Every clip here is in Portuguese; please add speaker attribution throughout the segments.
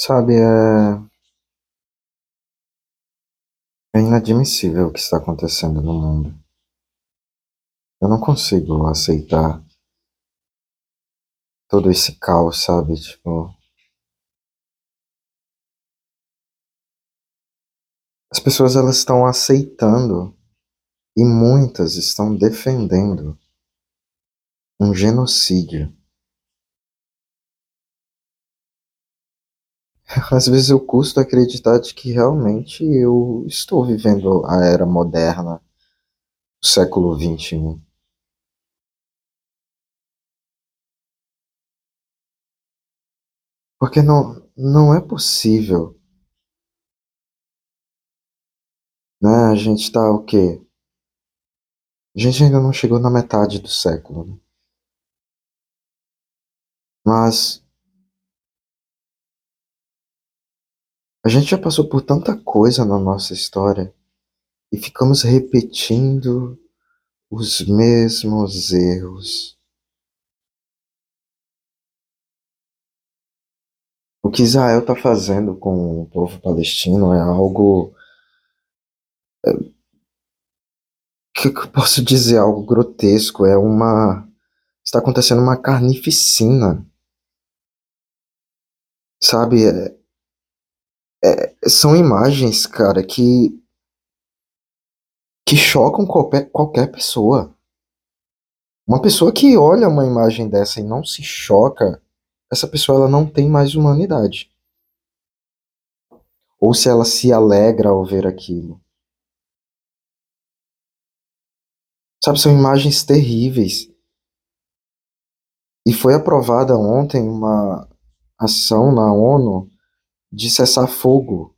Speaker 1: Sabe, é, é inadmissível o que está acontecendo no mundo. Eu não consigo aceitar todo esse caos, sabe? Tipo. As pessoas elas estão aceitando e muitas estão defendendo um genocídio. Às vezes eu custo acreditar de que realmente eu estou vivendo a era moderna, o século XXI. Porque não, não é possível. Né? A gente está o quê? A gente ainda não chegou na metade do século. Né? Mas a gente já passou por tanta coisa na nossa história e ficamos repetindo os mesmos erros. O que Israel está fazendo com o povo palestino é algo. É, que eu posso dizer? Algo grotesco. É uma. Está acontecendo uma carnificina. Sabe? É, é, são imagens, cara, que. que chocam qualquer, qualquer pessoa. Uma pessoa que olha uma imagem dessa e não se choca essa pessoa ela não tem mais humanidade. Ou se ela se alegra ao ver aquilo. Sabe, são imagens terríveis. E foi aprovada ontem uma ação na ONU de cessar fogo.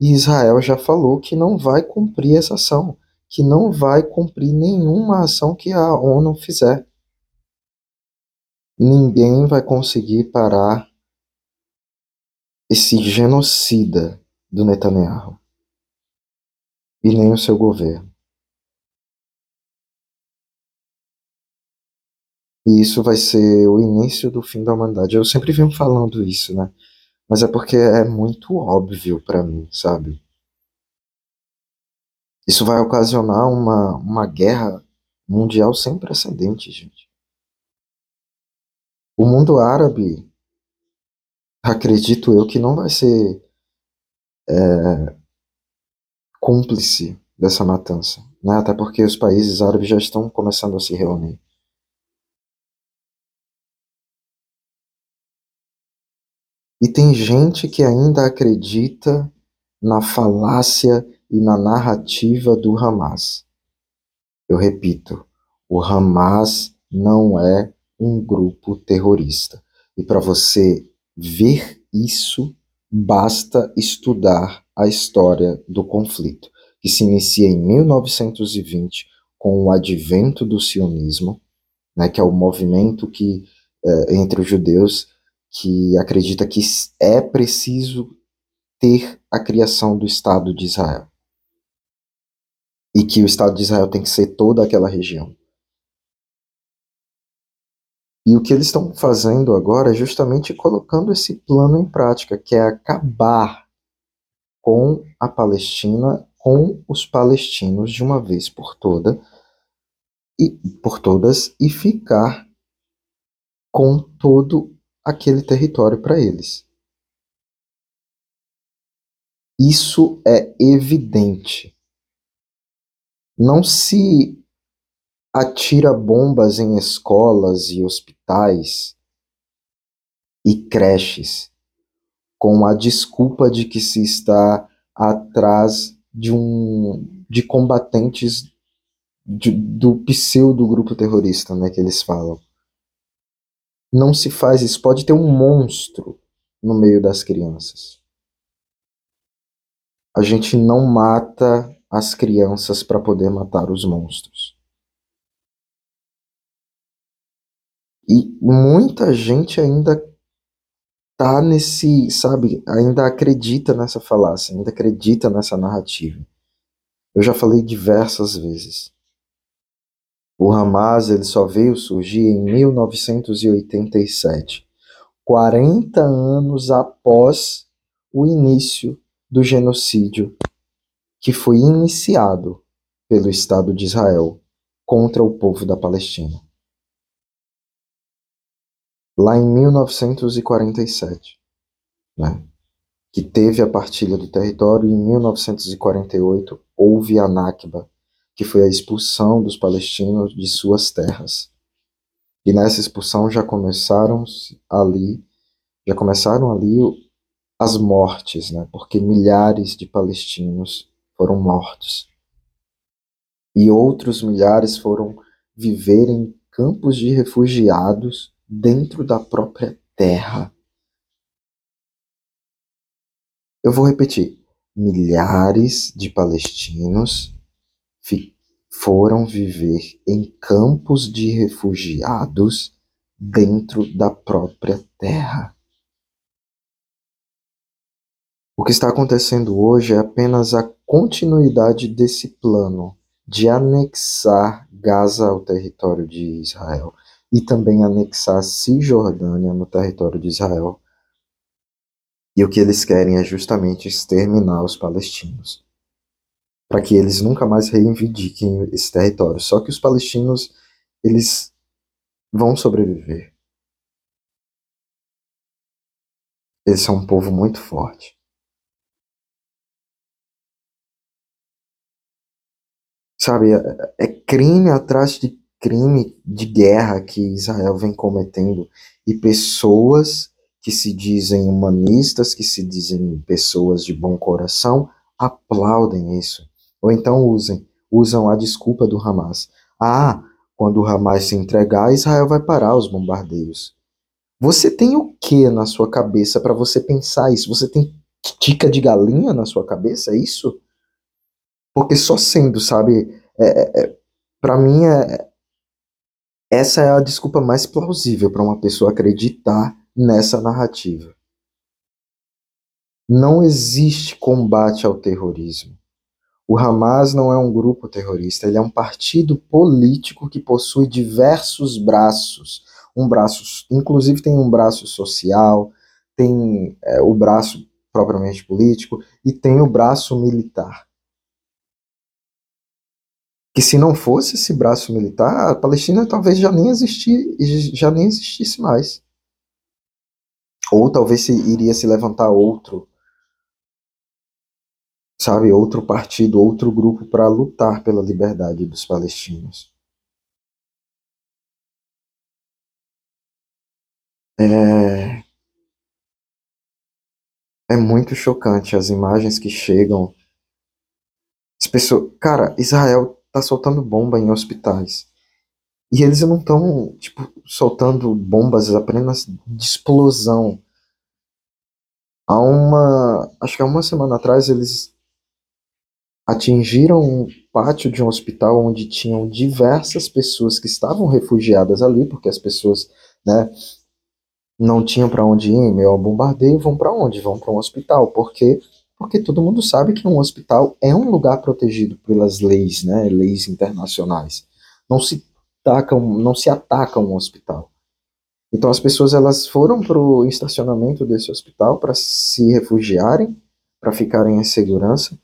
Speaker 1: E Israel já falou que não vai cumprir essa ação, que não vai cumprir nenhuma ação que a ONU fizer. Ninguém vai conseguir parar esse genocida do Netanyahu. E nem o seu governo. E isso vai ser o início do fim da humanidade. Eu sempre venho falando isso, né? Mas é porque é muito óbvio para mim, sabe? Isso vai ocasionar uma, uma guerra mundial sem precedentes, gente. O mundo árabe, acredito eu, que não vai ser é, cúmplice dessa matança, né? até porque os países árabes já estão começando a se reunir. E tem gente que ainda acredita na falácia e na narrativa do Hamas. Eu repito, o Hamas não é um grupo terrorista. E para você ver isso, basta estudar a história do conflito, que se inicia em 1920 com o advento do sionismo, né, que é o movimento que é, entre os judeus que acredita que é preciso ter a criação do Estado de Israel. E que o Estado de Israel tem que ser toda aquela região. E o que eles estão fazendo agora é justamente colocando esse plano em prática, que é acabar com a Palestina, com os palestinos de uma vez por toda e por todas e ficar com todo aquele território para eles. Isso é evidente. Não se atira bombas em escolas e hospitais e creches com a desculpa de que se está atrás de um de combatentes de, do pseudo grupo terrorista, né, que eles falam. Não se faz isso, pode ter um monstro no meio das crianças. A gente não mata as crianças para poder matar os monstros. E muita gente ainda tá nesse, sabe, ainda acredita nessa falácia, ainda acredita nessa narrativa. Eu já falei diversas vezes. O Hamas ele só veio surgir em 1987, 40 anos após o início do genocídio que foi iniciado pelo Estado de Israel contra o povo da Palestina. Lá em 1947, né, que teve a partilha do território, em 1948 houve a Nakba, que foi a expulsão dos palestinos de suas terras. E nessa expulsão já começaram ali, já começaram ali as mortes, né? Porque milhares de palestinos foram mortos. E outros milhares foram viver em campos de refugiados dentro da própria terra. Eu vou repetir: milhares de palestinos foram viver em campos de refugiados dentro da própria terra. O que está acontecendo hoje é apenas a continuidade desse plano de anexar Gaza ao território de Israel e também anexar Cisjordânia no território de Israel. E o que eles querem é justamente exterminar os palestinos para que eles nunca mais reivindiquem esse território. Só que os palestinos, eles vão sobreviver. Eles são um povo muito forte. Sabe, é, é crime atrás de crime de guerra que Israel vem cometendo e pessoas que se dizem humanistas, que se dizem pessoas de bom coração, aplaudem isso. Ou então usem, usam a desculpa do Hamas. Ah, quando o Hamas se entregar, Israel vai parar os bombardeios. Você tem o que na sua cabeça para você pensar isso? Você tem tica de galinha na sua cabeça, é isso? Porque só sendo, sabe, é, é, é para mim é, essa é a desculpa mais plausível para uma pessoa acreditar nessa narrativa. Não existe combate ao terrorismo. O Hamas não é um grupo terrorista, ele é um partido político que possui diversos braços. Um braço, inclusive tem um braço social, tem é, o braço propriamente político e tem o braço militar. Que se não fosse esse braço militar, a Palestina talvez já nem existir, já nem existisse mais. Ou talvez se, iria se levantar outro sabe, outro partido, outro grupo para lutar pela liberdade dos palestinos. É, é muito chocante as imagens que chegam. As pessoas, cara, Israel tá soltando bomba em hospitais. E eles não estão, tipo, soltando bombas apenas de explosão. Há uma. Acho que há uma semana atrás eles atingiram um pátio de um hospital onde tinham diversas pessoas que estavam refugiadas ali, porque as pessoas, né, não tinham para onde ir, meio ao bombardeio, vão para onde? Vão para um hospital, porque porque todo mundo sabe que um hospital é um lugar protegido pelas leis, né, leis internacionais. Não se atacam, não se ataca um hospital. Então as pessoas elas foram para o estacionamento desse hospital para se refugiarem, para ficarem em segurança.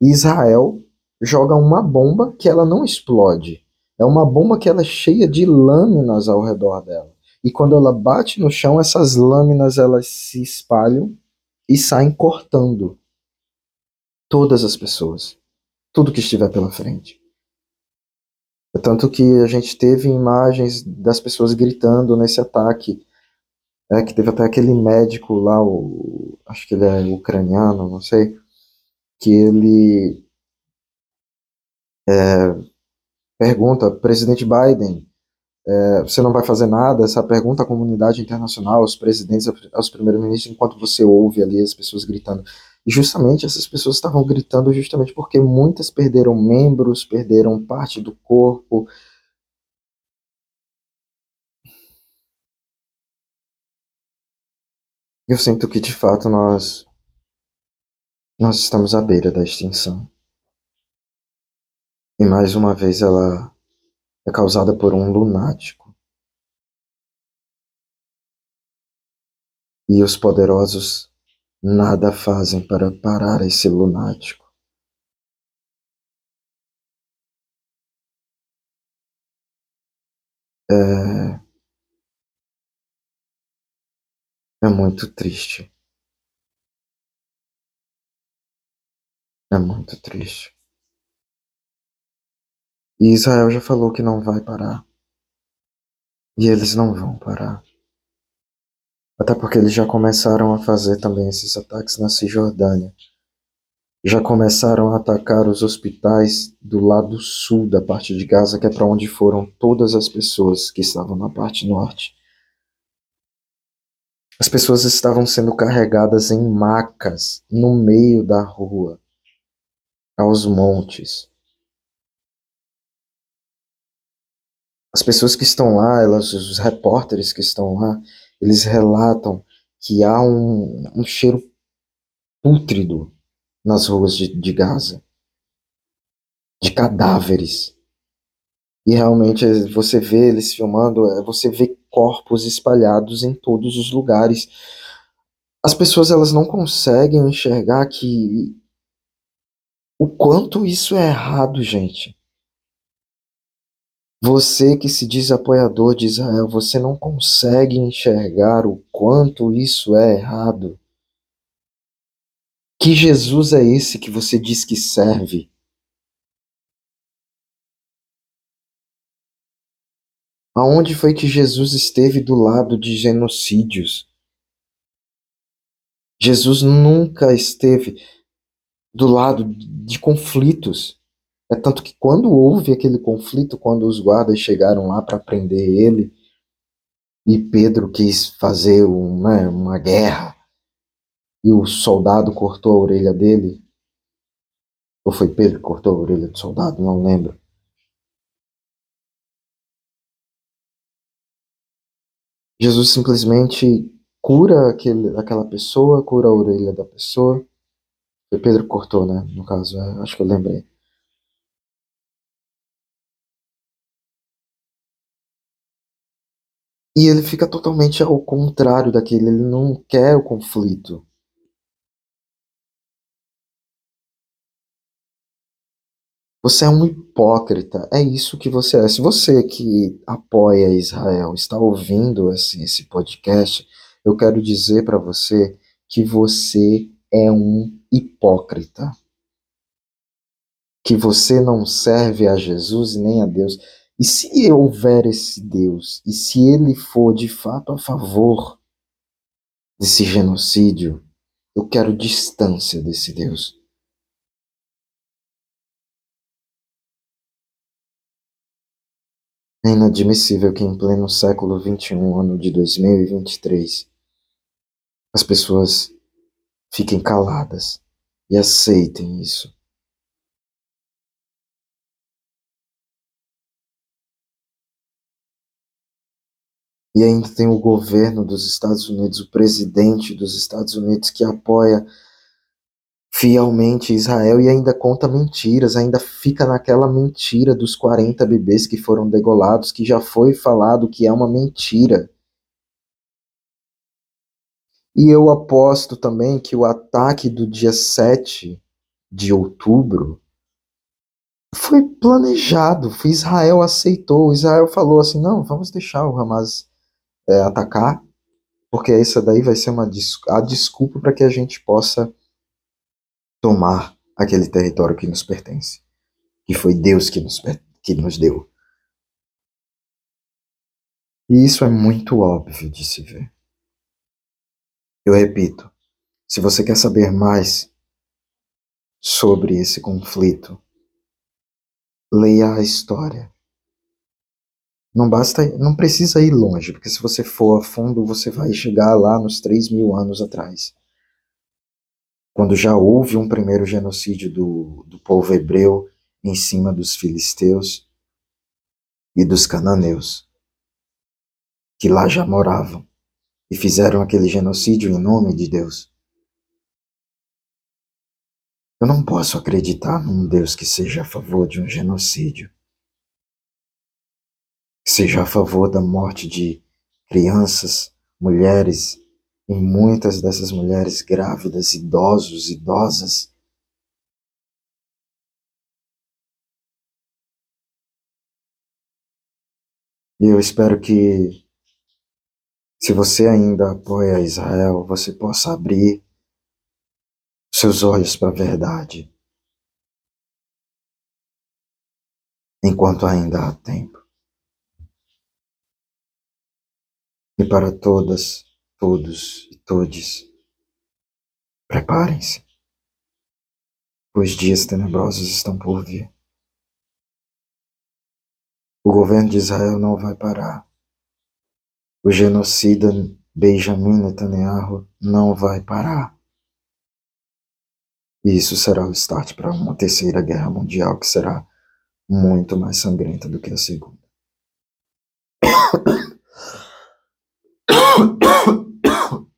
Speaker 1: Israel joga uma bomba que ela não explode. É uma bomba que ela é cheia de lâminas ao redor dela. E quando ela bate no chão, essas lâminas elas se espalham e saem cortando todas as pessoas, tudo que estiver pela frente. É tanto que a gente teve imagens das pessoas gritando nesse ataque. É, que teve até aquele médico lá, o, acho que ele é ucraniano, não sei, que ele é, pergunta, presidente Biden, é, você não vai fazer nada? Essa pergunta à comunidade internacional, aos presidentes, aos primeiros-ministros, enquanto você ouve ali as pessoas gritando. E justamente essas pessoas estavam gritando justamente porque muitas perderam membros, perderam parte do corpo. Eu sinto que de fato nós nós estamos à beira da extinção. E mais uma vez ela é causada por um lunático. E os poderosos nada fazem para parar esse lunático. É, é muito triste. É muito triste. E Israel já falou que não vai parar. E eles não vão parar. Até porque eles já começaram a fazer também esses ataques na Cisjordânia. Já começaram a atacar os hospitais do lado sul da parte de Gaza, que é para onde foram todas as pessoas que estavam na parte norte. As pessoas estavam sendo carregadas em macas no meio da rua, aos montes. As pessoas que estão lá, elas, os repórteres que estão lá, eles relatam que há um, um cheiro pútrido nas ruas de, de Gaza, de cadáveres. E realmente você vê eles filmando, é, você vê corpos espalhados em todos os lugares. As pessoas elas não conseguem enxergar que o quanto isso é errado, gente. Você que se diz apoiador de Israel, você não consegue enxergar o quanto isso é errado. Que Jesus é esse que você diz que serve? Aonde foi que Jesus esteve do lado de genocídios? Jesus nunca esteve do lado de conflitos. É tanto que quando houve aquele conflito, quando os guardas chegaram lá para prender ele, e Pedro quis fazer um, né, uma guerra, e o soldado cortou a orelha dele, ou foi Pedro que cortou a orelha do soldado, não lembro. Jesus simplesmente cura aquele, aquela pessoa, cura a orelha da pessoa. Pedro cortou, né? No caso, é, acho que eu lembrei. E ele fica totalmente ao contrário daquele, ele não quer o conflito. Você é um hipócrita, é isso que você é. Se você que apoia Israel está ouvindo esse, esse podcast, eu quero dizer para você que você é um hipócrita. Que você não serve a Jesus nem a Deus. E se houver esse Deus, e se ele for de fato a favor desse genocídio, eu quero distância desse Deus. É inadmissível que em pleno século XXI, ano de 2023, as pessoas fiquem caladas e aceitem isso. E ainda tem o governo dos Estados Unidos, o presidente dos Estados Unidos que apoia fielmente Israel e ainda conta mentiras, ainda fica naquela mentira dos 40 bebês que foram degolados, que já foi falado que é uma mentira. E eu aposto também que o ataque do dia 7 de outubro foi planejado. Israel aceitou. Israel falou assim: não, vamos deixar o Hamas é, atacar, porque essa daí vai ser uma a desculpa para que a gente possa tomar aquele território que nos pertence, que foi Deus que nos, que nos deu. E isso é muito óbvio de se ver. Eu repito, se você quer saber mais sobre esse conflito, leia a história. Não basta, não precisa ir longe, porque se você for a fundo, você vai chegar lá nos 3 mil anos atrás. Quando já houve um primeiro genocídio do, do povo hebreu em cima dos filisteus e dos cananeus, que lá já moravam, e fizeram aquele genocídio em nome de Deus. Eu não posso acreditar num Deus que seja a favor de um genocídio seja a favor da morte de crianças, mulheres, E muitas dessas mulheres grávidas, idosos, idosas, E eu espero que, se você ainda apoia Israel, você possa abrir seus olhos para a verdade. Enquanto ainda há tempo. E para todas, todos e todes, preparem-se, pois dias tenebrosos estão por vir. O governo de Israel não vai parar. O genocida Benjamin Netanyahu não vai parar. E isso será o start para uma terceira guerra mundial que será muito mais sangrenta do que a segunda.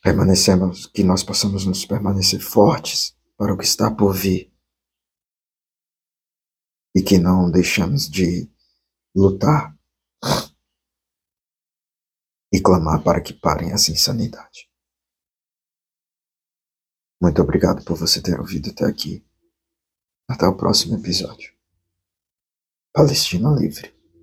Speaker 1: Permanecemos, que nós possamos nos permanecer fortes para o que está por vir e que não deixamos de lutar e clamar para que parem essa insanidade. Muito obrigado por você ter ouvido até aqui. Até o próximo episódio. Palestina Livre.